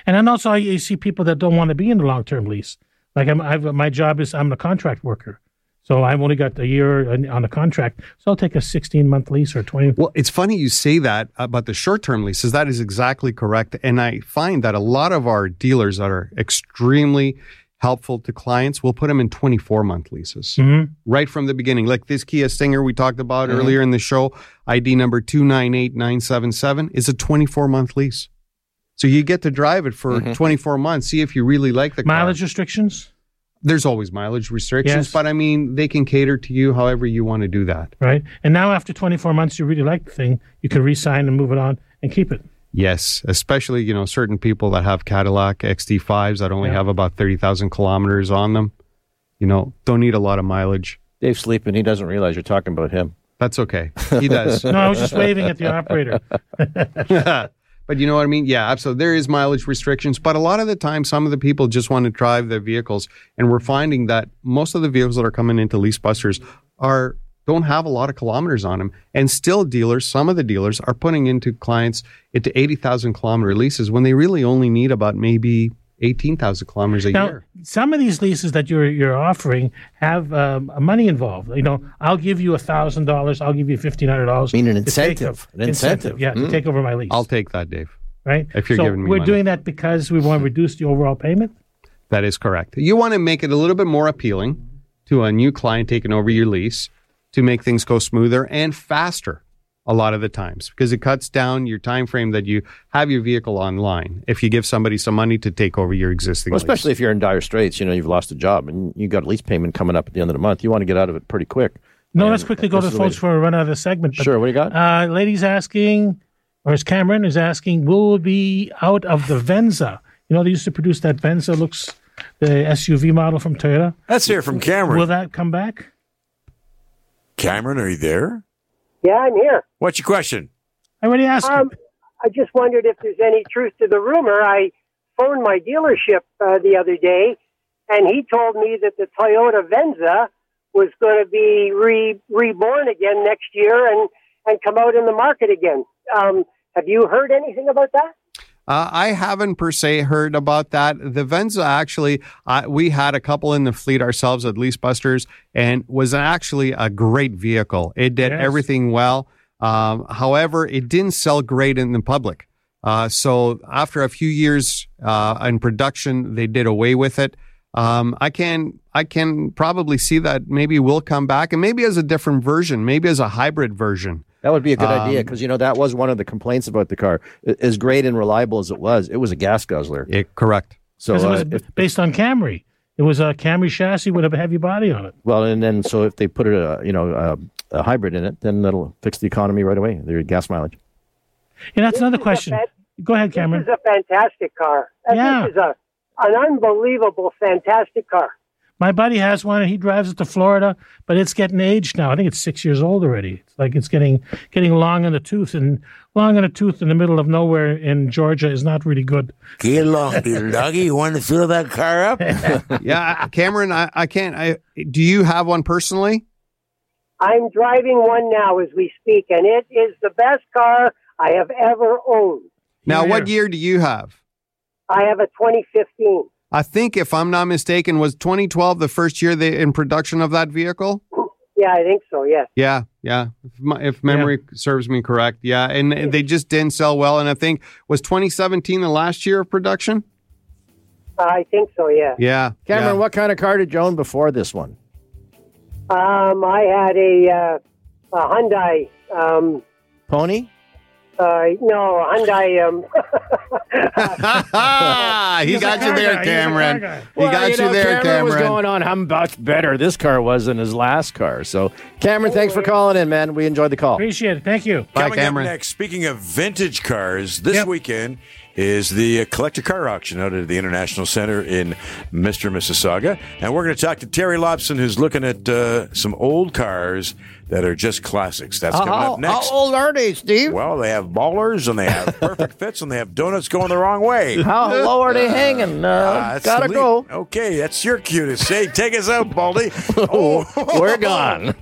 [SPEAKER 2] And then also, you see people that don't want to be in the long term lease. Like I'm, I've, my job is I'm a contract worker, so I've only got a year on a contract. So I'll take a 16 month lease or 20.
[SPEAKER 4] Well, it's funny you say that about the short term leases. That is exactly correct. And I find that a lot of our dealers that are extremely helpful to clients will put them in 24 month leases
[SPEAKER 2] Mhm.
[SPEAKER 4] right from the beginning. Like this Kia Stinger we talked about earlier in the show, ID number 298977 is a 24 month lease. So you get to drive it for 24 months, see if you really like the car.
[SPEAKER 2] Mileage restrictions,
[SPEAKER 4] There's always mileage restrictions,
[SPEAKER 2] Yes.
[SPEAKER 4] but I mean, they can cater to you however you want to do that.
[SPEAKER 2] right? And now after 24 months, you really like the thing, you can re-sign and move it on and keep it.
[SPEAKER 4] Yes, especially you know certain people that have Cadillac XT5s that only
[SPEAKER 2] Yeah.
[SPEAKER 4] have about thirty thousand kilometers on them. You know, don't need a lot of mileage.
[SPEAKER 3] Dave's sleeping. He doesn't realize you're talking about him.
[SPEAKER 4] That's okay. He does.
[SPEAKER 2] No, I was just waving at the operator.
[SPEAKER 4] but you know what I mean? Yeah, absolutely. There is mileage restrictions, but a lot of the time, some of the people just want to drive their vehicles, and we're finding that most of the vehicles that are coming into lease busters are don't have a lot of kilometers on them, and still dealers, some of the dealers are putting into clients into eighty thousand kilometer leases when they really only need about maybe eighteen thousand kilometers a
[SPEAKER 2] Now,
[SPEAKER 4] year.
[SPEAKER 2] some of these leases that you're you're offering have um, money involved. You know, I'll give you a thousand dollars. I'll give you fifteen hundred dollars.
[SPEAKER 3] I mean an incentive. An incentive.
[SPEAKER 2] Yeah, to take over my lease.
[SPEAKER 4] I'll take that, Dave.
[SPEAKER 2] right.
[SPEAKER 4] if you're
[SPEAKER 2] so
[SPEAKER 4] giving me
[SPEAKER 2] we're
[SPEAKER 4] money.
[SPEAKER 2] doing that because we want to reduce the overall payment.
[SPEAKER 4] That is correct. You want to make it a little bit more appealing to a new client taking over your lease to make things go smoother and faster. A lot of the times because it cuts down your time frame that you have your vehicle online if you give somebody some money to take over your existing
[SPEAKER 3] Well,
[SPEAKER 4] lease.
[SPEAKER 3] especially if you're in dire straits, you know, you've lost a job and you got a lease payment coming up at the end of the month. You want to get out of it pretty quick.
[SPEAKER 2] No,
[SPEAKER 3] And
[SPEAKER 2] let's quickly go to
[SPEAKER 3] is
[SPEAKER 2] the
[SPEAKER 3] the way
[SPEAKER 2] phones before run out of the segment. But,
[SPEAKER 3] Sure, what do you got?
[SPEAKER 2] Uh, lady's asking, or is Cameron is asking, will we be out of the Venza? You know, they used to produce that Venza looks the SUV model from Toyota.
[SPEAKER 5] Let's hear from Cameron.
[SPEAKER 2] Will that come back?
[SPEAKER 5] Cameron, are you there?
[SPEAKER 8] Yeah, I'm here.
[SPEAKER 5] What's your question?
[SPEAKER 2] I already asked.
[SPEAKER 8] Um,
[SPEAKER 2] you.
[SPEAKER 8] I just wondered if there's any truth to the rumor. I phoned my dealership uh, the other day, and he told me that the Toyota Venza was going to be re- reborn again next year and, and come out in the market again. Um, have you heard anything about that?
[SPEAKER 4] Uh, I haven't per se heard about that. The Venza actually, uh, we had a couple in the fleet ourselves at Leasebusters, and was actually a great vehicle. It did
[SPEAKER 2] Yes.
[SPEAKER 4] everything well. Um, however, it didn't sell great in the public. Uh, so after a few years uh, in production, they did away with it. Um, I can I can probably see that maybe will come back, and maybe as a different version, maybe as a hybrid version.
[SPEAKER 3] That would be a good idea
[SPEAKER 4] Um,
[SPEAKER 3] because you know that was one of the complaints about the car. As great and reliable as it was, it was a gas guzzler.
[SPEAKER 4] It, correct.
[SPEAKER 3] So
[SPEAKER 2] it was
[SPEAKER 3] uh, if,
[SPEAKER 2] based on Camry. It was a Camry chassis with a heavy body on it.
[SPEAKER 3] well, and then so if they put a you know a, a hybrid in it, then that'll fix the economy right away. Their gas mileage.
[SPEAKER 2] And that's another question.
[SPEAKER 8] bad-
[SPEAKER 2] Go ahead, Cameron.
[SPEAKER 8] This is a fantastic car. Uh,
[SPEAKER 2] Yeah.
[SPEAKER 8] This is a an unbelievable, fantastic car.
[SPEAKER 2] My buddy has one, and he drives it to Florida, but it's getting aged now. I think it's six years old already. It's like it's getting getting long in the tooth, and long in the tooth in the middle of nowhere in Georgia is not really good.
[SPEAKER 5] Get along, little doggy. You want to fill that car up?
[SPEAKER 4] Yeah, Cameron, I, I can't. I do you have one personally?
[SPEAKER 8] I'm driving one now as we speak, and it is the best car I have ever owned.
[SPEAKER 4] Now,
[SPEAKER 2] Here,
[SPEAKER 4] what
[SPEAKER 2] here.
[SPEAKER 4] year do you have?
[SPEAKER 8] I have a 2015.
[SPEAKER 4] I think, if I'm not mistaken, was 2012 the first year they in production of that vehicle?
[SPEAKER 8] Yeah, I think so. Yes.
[SPEAKER 4] Yeah, yeah. If, my, if memory serves me correct, yeah. And, and they just didn't sell well. And I think was 2017 the last year of production.
[SPEAKER 8] I think so. Yeah.
[SPEAKER 4] Yeah,
[SPEAKER 3] Cameron,
[SPEAKER 4] yeah.
[SPEAKER 3] what kind of car did you own before this one?
[SPEAKER 8] Um, I had a, uh, a Hyundai. Um,
[SPEAKER 3] Pony.
[SPEAKER 8] Uh, no, a Hyundai. Um,
[SPEAKER 4] he
[SPEAKER 2] He's
[SPEAKER 4] got you there,
[SPEAKER 2] guy. He's a
[SPEAKER 4] Cameron.
[SPEAKER 2] car guy.
[SPEAKER 4] He got you,
[SPEAKER 3] know,
[SPEAKER 4] there,
[SPEAKER 3] Cameron.
[SPEAKER 4] Cameron.
[SPEAKER 3] was going on how much better this car was than his last car. So, Cameron, thanks for calling in, man. We enjoyed the call.
[SPEAKER 2] Appreciate it. Thank you.
[SPEAKER 4] Bye,
[SPEAKER 5] Coming
[SPEAKER 4] Cameron.
[SPEAKER 5] up next, speaking of vintage cars, this
[SPEAKER 2] Yep.
[SPEAKER 5] weekend is the uh, collector car auction out at the International Center in Mr. Mississauga. And we're going to talk to Terry Lobson, who's looking at uh, some old cars that are just classics. That's coming
[SPEAKER 3] How,
[SPEAKER 5] up next.
[SPEAKER 3] how old are they, Steve?
[SPEAKER 5] Well, they have ballers and they have perfect fits and they have donuts going the wrong way.
[SPEAKER 3] How low are they hanging? Uh,
[SPEAKER 5] that's
[SPEAKER 3] gotta go.
[SPEAKER 5] Okay, that's your cue to say, take us out, Baldy. Oh,
[SPEAKER 3] We're gone.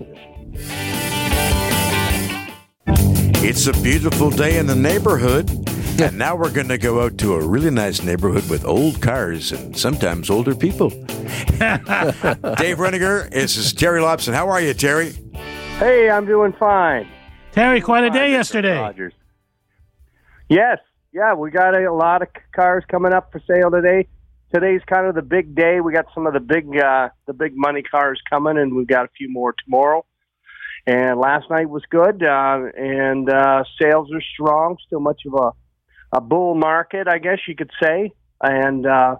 [SPEAKER 5] It's a beautiful day in the neighborhood. And now we're going to go out to a really nice neighborhood with old cars and sometimes older people. Dave Reniger, this is Terry Lobson. How are you, Terry?
[SPEAKER 9] Hey, I'm doing fine.
[SPEAKER 2] Terry, quite a day yesterday.
[SPEAKER 9] Rogers. Yes, yeah, we got a, lot of cars coming up for sale today. Today's kind of the big day. We got some of the big, uh, the big money cars coming, and we've got a few more tomorrow. And last night was good, uh, and uh, sales are strong. Still much of a, a bull market, I guess you could say. And uh,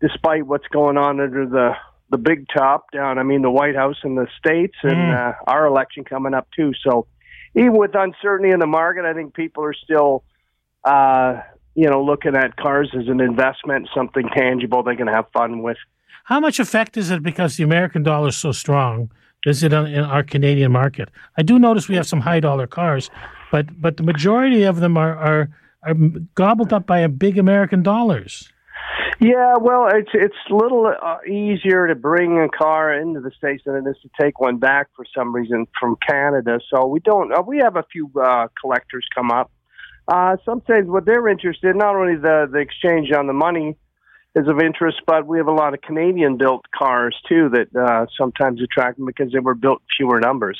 [SPEAKER 9] despite what's going on under the the big top down, I mean the White House and the states, and uh, our election coming up too. So even with uncertainty in the market, I think people are still, uh, you know, looking at cars as an investment, something tangible they can have fun with.
[SPEAKER 2] How much effect is it because the American dollar is so strong? Is it in our Canadian market? I do notice we have some high dollar cars, but but the majority of them are are, are gobbled up by a big American dollars.
[SPEAKER 9] Yeah, well, it's it's a little uh, easier to bring a car into the states than it is to take one back for some reason from Canada. So we don't. Uh, we have a few uh, collectors come up. Uh, sometimes what they're interested in, not only the the exchange on the money is of interest, but we have a lot of Canadian built cars too that uh, sometimes attract them because they were built fewer numbers.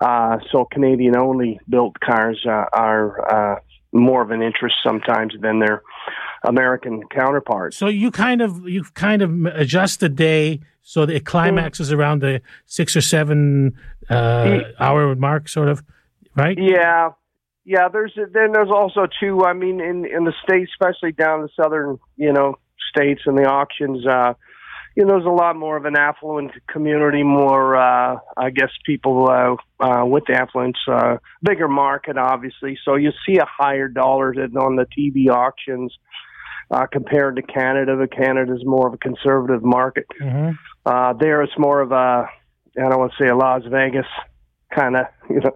[SPEAKER 9] Uh, so Canadian only built cars uh, are uh, more of an interest sometimes than their American counterparts.
[SPEAKER 2] So you kind of you kind of adjust the day so that it climaxes around the six or seven uh, hour mark, sort of right?
[SPEAKER 9] Yeah, yeah. There's then there's also too. I mean, in in the states, especially down in the southern, you know, states and the auctions. uh you know, there's a lot more of an affluent community, more, uh, I guess, people uh, uh, with affluence, uh, bigger market, obviously. So you see a higher dollar than on the TV auctions uh, compared to Canada. But Canada's more of a conservative market.
[SPEAKER 2] Mhm.
[SPEAKER 9] Uh, there, it's more of a, I don't want to say a Las Vegas kind of, you know,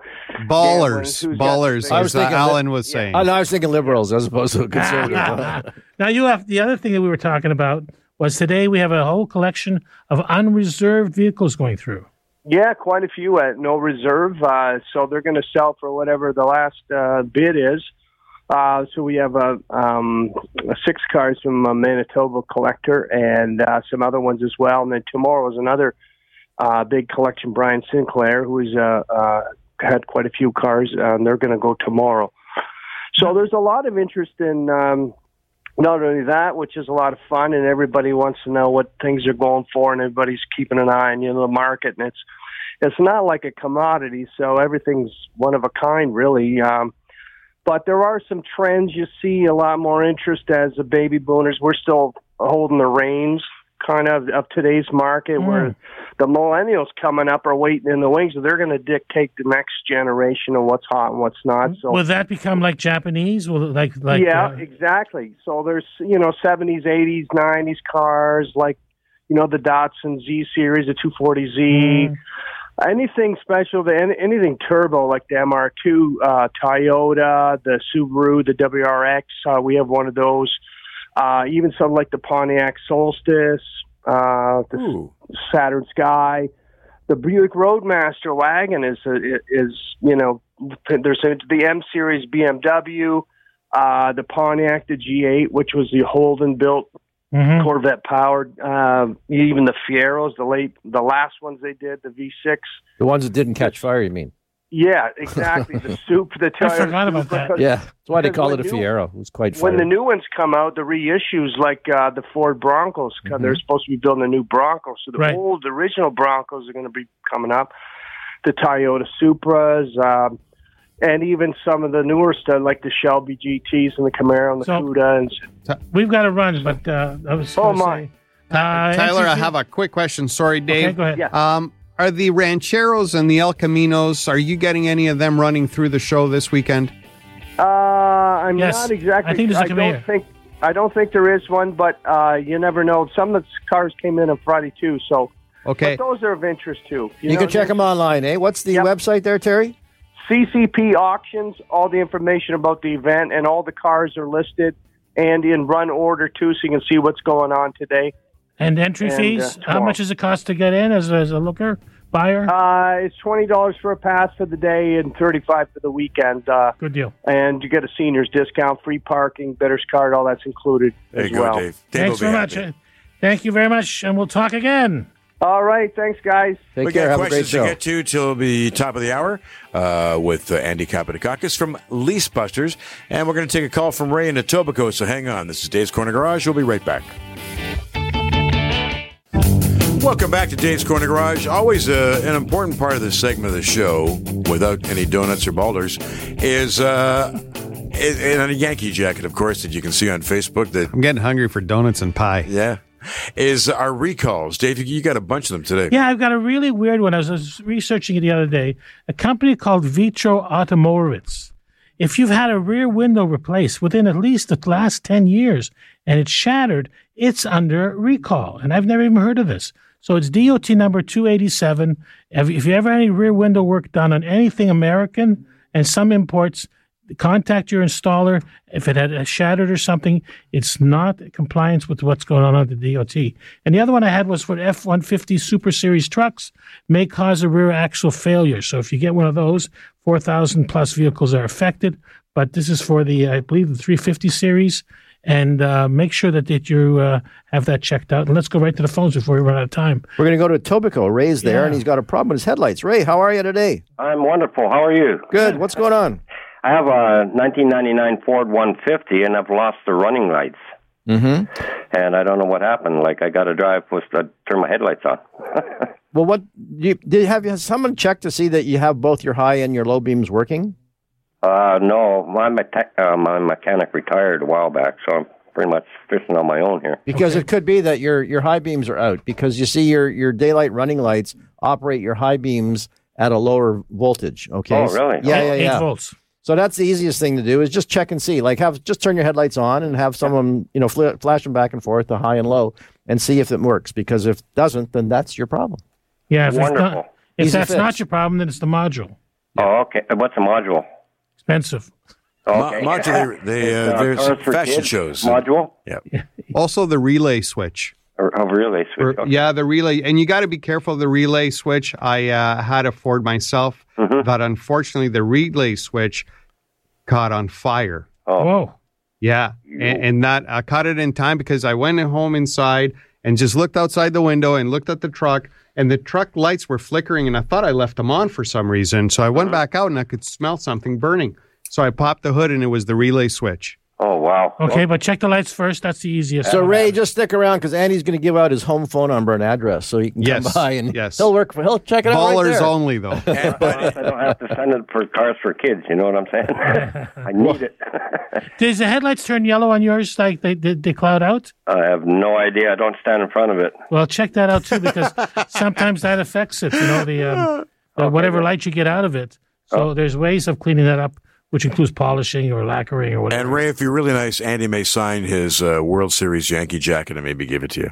[SPEAKER 4] Ballers, ballers,
[SPEAKER 3] I was
[SPEAKER 4] as uh,
[SPEAKER 3] thinking
[SPEAKER 4] Alan was saying.
[SPEAKER 3] Oh, no, I was thinking liberals as opposed to conservative.
[SPEAKER 2] now you have the other thing that we were talking about was today we have a whole collection of unreserved vehicles going through.
[SPEAKER 9] Yeah, quite a few at no reserve. Uh, so they're going to sell for whatever the last uh, bid is. Uh, so we have um, six cars from a Manitoba collector and uh, some other ones as well. And then tomorrow is another uh, big collection. Brian Sinclair, who's uh, uh, had quite a few cars, and they're going to go tomorrow. So there's a lot of interest in um, not only that, which is a lot of fun, and everybody wants to know what things are going for, and everybody's keeping an eye on you know the market, and it's it's not like a commodity, so everything's one of a kind, really. Um, but there are some trends. You see a lot more interest as the baby boomers. We're still holding the reins, kind of, of today's market, where the millennials coming up are waiting in the wings. So they're going to dictate the next generation of what's hot and what's not. So
[SPEAKER 2] Will that become like Japanese? Will like like
[SPEAKER 9] yeah,
[SPEAKER 2] uh,
[SPEAKER 9] exactly. So there's you know 70s, 80s, 90s cars like you know the Datsun Z series, the 240Z,
[SPEAKER 2] Mm.
[SPEAKER 9] anything special, the anything turbo like the MR2, uh, Toyota, the Subaru, the WRX. Uh, we have one of those. Uh, even some like the Pontiac Solstice, uh, the
[SPEAKER 5] Ooh.
[SPEAKER 9] Saturn Sky. The Buick Roadmaster wagon is is you know there's a, the M series BMW, uh, the Pontiac the G8, which was the Holden built
[SPEAKER 2] mhm.
[SPEAKER 9] Corvette powered. Uh, even the Fieros, the late the last ones they did, the V6.
[SPEAKER 3] the ones that didn't catch fire, you mean?
[SPEAKER 9] Yeah, exactly. the soup, the
[SPEAKER 2] I
[SPEAKER 9] Toyota
[SPEAKER 2] forgot about
[SPEAKER 9] Supra.
[SPEAKER 2] that.
[SPEAKER 3] Yeah, that's why they call
[SPEAKER 9] when
[SPEAKER 3] it a
[SPEAKER 9] you-
[SPEAKER 3] Fiero. It was quite
[SPEAKER 9] When the new ones come out, the reissues like uh, the Ford Broncos, 'cause
[SPEAKER 3] Mm-hmm.
[SPEAKER 9] they're supposed to be building a new Bronco. So the
[SPEAKER 2] Right.
[SPEAKER 9] old original Broncos are going to be coming up. The Toyota Supras, um, and even some of the newer stuff like the Shelby GTS and the Camaro and the
[SPEAKER 2] So-
[SPEAKER 9] Cuda. And
[SPEAKER 2] We've got to run, but uh, I was.
[SPEAKER 9] Oh,
[SPEAKER 2] gonna
[SPEAKER 9] my.
[SPEAKER 2] say, Uh,
[SPEAKER 4] Tyler, I have a quick question. Sorry, Dave.
[SPEAKER 2] Okay, go ahead.
[SPEAKER 9] Yeah.
[SPEAKER 4] Um, are the Rancheros and the El Caminos, are you getting any of them running through the show this weekend?
[SPEAKER 9] Uh, I'm
[SPEAKER 2] Yes.
[SPEAKER 9] not exactly.
[SPEAKER 2] I think there's a
[SPEAKER 9] don't think. I don't think there is one, but uh, you never know. Some of the cars came in on Friday too, so
[SPEAKER 4] Okay.
[SPEAKER 9] but those are of interest too.
[SPEAKER 3] you
[SPEAKER 9] know,
[SPEAKER 3] can check them online, eh? What's the
[SPEAKER 9] Yep.
[SPEAKER 3] website there, Terry?
[SPEAKER 9] CCP auctions. All the information about the event and all the cars are listed and in run order too, so you can see what's going on today.
[SPEAKER 2] And entry
[SPEAKER 9] And,
[SPEAKER 2] fees?
[SPEAKER 9] uh,
[SPEAKER 2] How
[SPEAKER 9] tomorrow.
[SPEAKER 2] much does it cost to get in as, as a looker, buyer?
[SPEAKER 9] Uh, it's twenty dollars for a pass for the day and thirty-five for the weekend. Uh,
[SPEAKER 2] Good deal.
[SPEAKER 9] and you get a seniors discount, free parking, bidders card, all that's included
[SPEAKER 5] There
[SPEAKER 9] as
[SPEAKER 5] you go,
[SPEAKER 9] well.
[SPEAKER 5] Dave. Dave
[SPEAKER 2] Thanks
[SPEAKER 5] will
[SPEAKER 2] very much.
[SPEAKER 5] happy.
[SPEAKER 2] Uh, Thank you very much, and we'll talk again.
[SPEAKER 9] All right, thanks, guys.
[SPEAKER 3] Take
[SPEAKER 5] we
[SPEAKER 3] care.
[SPEAKER 5] got
[SPEAKER 3] Have a great
[SPEAKER 5] questions to
[SPEAKER 3] show.
[SPEAKER 5] get to till the top of the hour uh, with uh, Andy Kapatakakis from Lease Busters. And we're going to take a call from Ray in Etobicoke, so hang on. This is Dave's Corner Garage. We'll be right back. Welcome back to Dave's Corner Garage. Always uh, an important part of this segment of the show, without any donuts or balders, is uh, in a Yankee jacket, of course, that you can see on Facebook. That
[SPEAKER 4] I'm getting hungry for donuts and pie.
[SPEAKER 5] yeah, is our recalls. Dave, you got a bunch of them today.
[SPEAKER 2] Yeah, I've got a really weird one. I was researching it the other day. A company called Vitro Automotives. If you've had a rear window replaced within at least the last 10 years and it's shattered, it's under recall. And I've never even heard of this. So it's DOT number 287. If you ever had any rear window work done on anything American and some imports, contact your installer. If it had uh, shattered or something, it's not compliance with what's going on on the DOT. And the other one I had was for F 150 Super Series trucks, may cause a rear axle failure. So if you get one of those, 4,000 plus vehicles are affected. But this is for the, I believe, the 350 series. And uh, make sure that, that you uh, have that checked out. And let's go right to the phones before we run out of time.
[SPEAKER 3] We're going to go to Etobicoke. Ray's there,
[SPEAKER 2] Yeah.
[SPEAKER 3] and he's got a problem with his headlights. Ray, how are you today?
[SPEAKER 10] I'm wonderful. How are you?
[SPEAKER 3] Good. What's going on?
[SPEAKER 10] I have a 1999 Ford 150, and I've lost the running lights.
[SPEAKER 3] Mm-hmm.
[SPEAKER 10] And I don't know what happened. Like I got to drive, was to turn my headlights on.
[SPEAKER 3] Well, what do you, did you have has someone check to see that you have both your high and your low beams working?
[SPEAKER 10] Uh, no, my meta- uh, my mechanic retired a while back, so I'm pretty much fishing on my own here.
[SPEAKER 3] Because it could be that your your high beams are out because you see your your daylight running lights operate your high beams at a lower voltage. Okay.
[SPEAKER 10] Oh, really?
[SPEAKER 3] Yeah, yeah,
[SPEAKER 2] Eight
[SPEAKER 3] yeah.
[SPEAKER 2] volts.
[SPEAKER 3] So that's the easiest thing to do is just check and see. Like have just turn your headlights on and have someone you know fl- flash them back and forth, the high and low, and see if it works. Because if it doesn't, then that's your problem.
[SPEAKER 2] Yeah, if, it's
[SPEAKER 10] Wonderful.
[SPEAKER 2] not, if
[SPEAKER 3] Easy
[SPEAKER 2] that's
[SPEAKER 3] fix.
[SPEAKER 2] not your problem, then it's the module.
[SPEAKER 10] Oh, okay. What's a module?
[SPEAKER 2] Expensive.
[SPEAKER 5] Mo-
[SPEAKER 10] Okay.
[SPEAKER 5] modular, they, uh,
[SPEAKER 10] It's,
[SPEAKER 5] there's fashion
[SPEAKER 10] kids
[SPEAKER 5] shows.
[SPEAKER 10] Module
[SPEAKER 5] Yeah.
[SPEAKER 4] Also, the relay switch.
[SPEAKER 10] or a relay
[SPEAKER 4] Or-
[SPEAKER 10] switch. Okay.
[SPEAKER 4] Yeah, the relay, and you got to be careful of the relay switch. I uh, had a Ford myself,
[SPEAKER 10] Mm-hmm.
[SPEAKER 4] but unfortunately, the relay switch caught on fire.
[SPEAKER 10] Oh.
[SPEAKER 2] Whoa.
[SPEAKER 4] Yeah, and, and that I caught it in time because I went home inside and just looked outside the window and looked at the truck, and the truck lights were flickering, and I thought I left them on for some reason. So I went uh-huh. back out and I could smell something burning. So I popped the hood, and it was the relay switch.
[SPEAKER 10] Oh wow.
[SPEAKER 2] Okay, but check the lights first. That's the easiest.
[SPEAKER 3] So Ray, just stick around because Andy's going to give out his home phone number and address, so you can
[SPEAKER 4] Yes,
[SPEAKER 3] come by and
[SPEAKER 4] yes.
[SPEAKER 3] he'll work. For, he'll check it out. right
[SPEAKER 4] Ballers
[SPEAKER 3] there.
[SPEAKER 4] only, though.
[SPEAKER 5] And, but
[SPEAKER 10] I don't have to send it for cars for kids. You know what I'm saying? I need it.
[SPEAKER 2] Does the headlights turn yellow on yours like they, they, they cloud out?
[SPEAKER 10] I have no idea. I don't stand in front of it.
[SPEAKER 2] Well, check that out too because sometimes that affects it. You know the, um, the whatever light you get out of it. So there's ways of cleaning that up, which includes polishing or lacquering or whatever.
[SPEAKER 5] and Ray, if you're really nice, Andy may sign his uh, World Series Yankee jacket and maybe give it to you.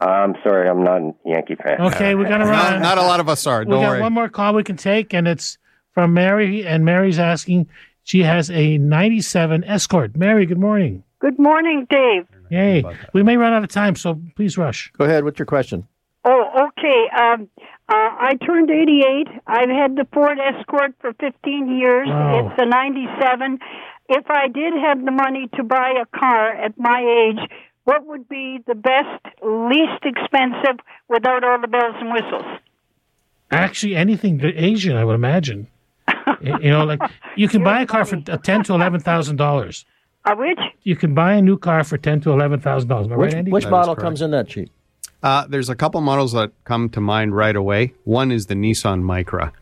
[SPEAKER 10] I'm sorry, I'm not a Yankee fan.
[SPEAKER 2] okay, we're gonna
[SPEAKER 4] not,
[SPEAKER 2] run.
[SPEAKER 4] not a lot of us are.
[SPEAKER 2] we
[SPEAKER 4] Don't
[SPEAKER 2] got
[SPEAKER 4] worry.
[SPEAKER 2] one more call we can take, and it's from Mary. And Mary's asking. She has a '97 Escort. Mary, good morning.
[SPEAKER 11] Good morning, Dave.
[SPEAKER 2] Yay! We may run out of time, so please rush.
[SPEAKER 3] Go ahead. What's your question?
[SPEAKER 11] Oh, okay. Um, uh, I turned 88. I've had the Ford Escort for 15 years.
[SPEAKER 2] Wow.
[SPEAKER 11] It's a 97. If I did have the money to buy a car at my age, what would be the best, least expensive without all the bells and whistles?
[SPEAKER 2] Actually, anything Asian, I would imagine. You know, like you can buy a car for ten to eleven thousand dollars.
[SPEAKER 11] A which?
[SPEAKER 2] You can buy a new car for ten to eleven thousand dollars.
[SPEAKER 3] Which,
[SPEAKER 2] right,
[SPEAKER 3] which model comes in that cheap?
[SPEAKER 4] Uh, there's a couple models that come to mind right away. One is the Nissan Micra.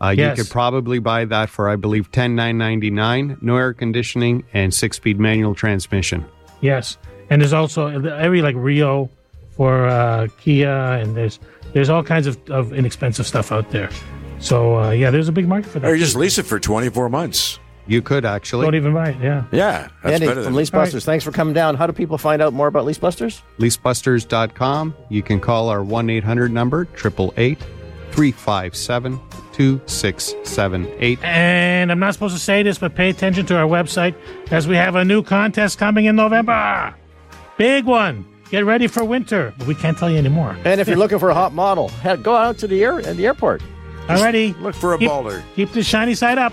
[SPEAKER 4] Uh,
[SPEAKER 2] Yes.
[SPEAKER 4] You could probably buy that for, I believe, ten nine ninety nine. No air conditioning and six speed manual transmission.
[SPEAKER 2] Yes, and there's also every like Rio for uh, Kia, and there's there's all kinds of, of inexpensive stuff out there. So uh, yeah, there's a big market for that.
[SPEAKER 5] Or you just lease it for 24 months.
[SPEAKER 4] You could actually.
[SPEAKER 2] Don't even buy it. Yeah.
[SPEAKER 5] Yeah, that's
[SPEAKER 3] Andy
[SPEAKER 5] better
[SPEAKER 3] from
[SPEAKER 5] Leasebusters,
[SPEAKER 3] Lease Busters. Thanks for coming down. How do people find out more about Leasebusters?
[SPEAKER 4] Leasebusters.com. You can call our 1 800 number, 888 357 2678.
[SPEAKER 2] And I'm not supposed to say this, but pay attention to our website as we have a new contest coming in November. Big one. Get ready for winter. We can't tell you anymore.
[SPEAKER 3] And if you're looking for a hot model, head, go out to the air at the airport.
[SPEAKER 2] Alrighty.
[SPEAKER 5] Look for a
[SPEAKER 2] keep,
[SPEAKER 5] baller.
[SPEAKER 2] Keep the shiny side up.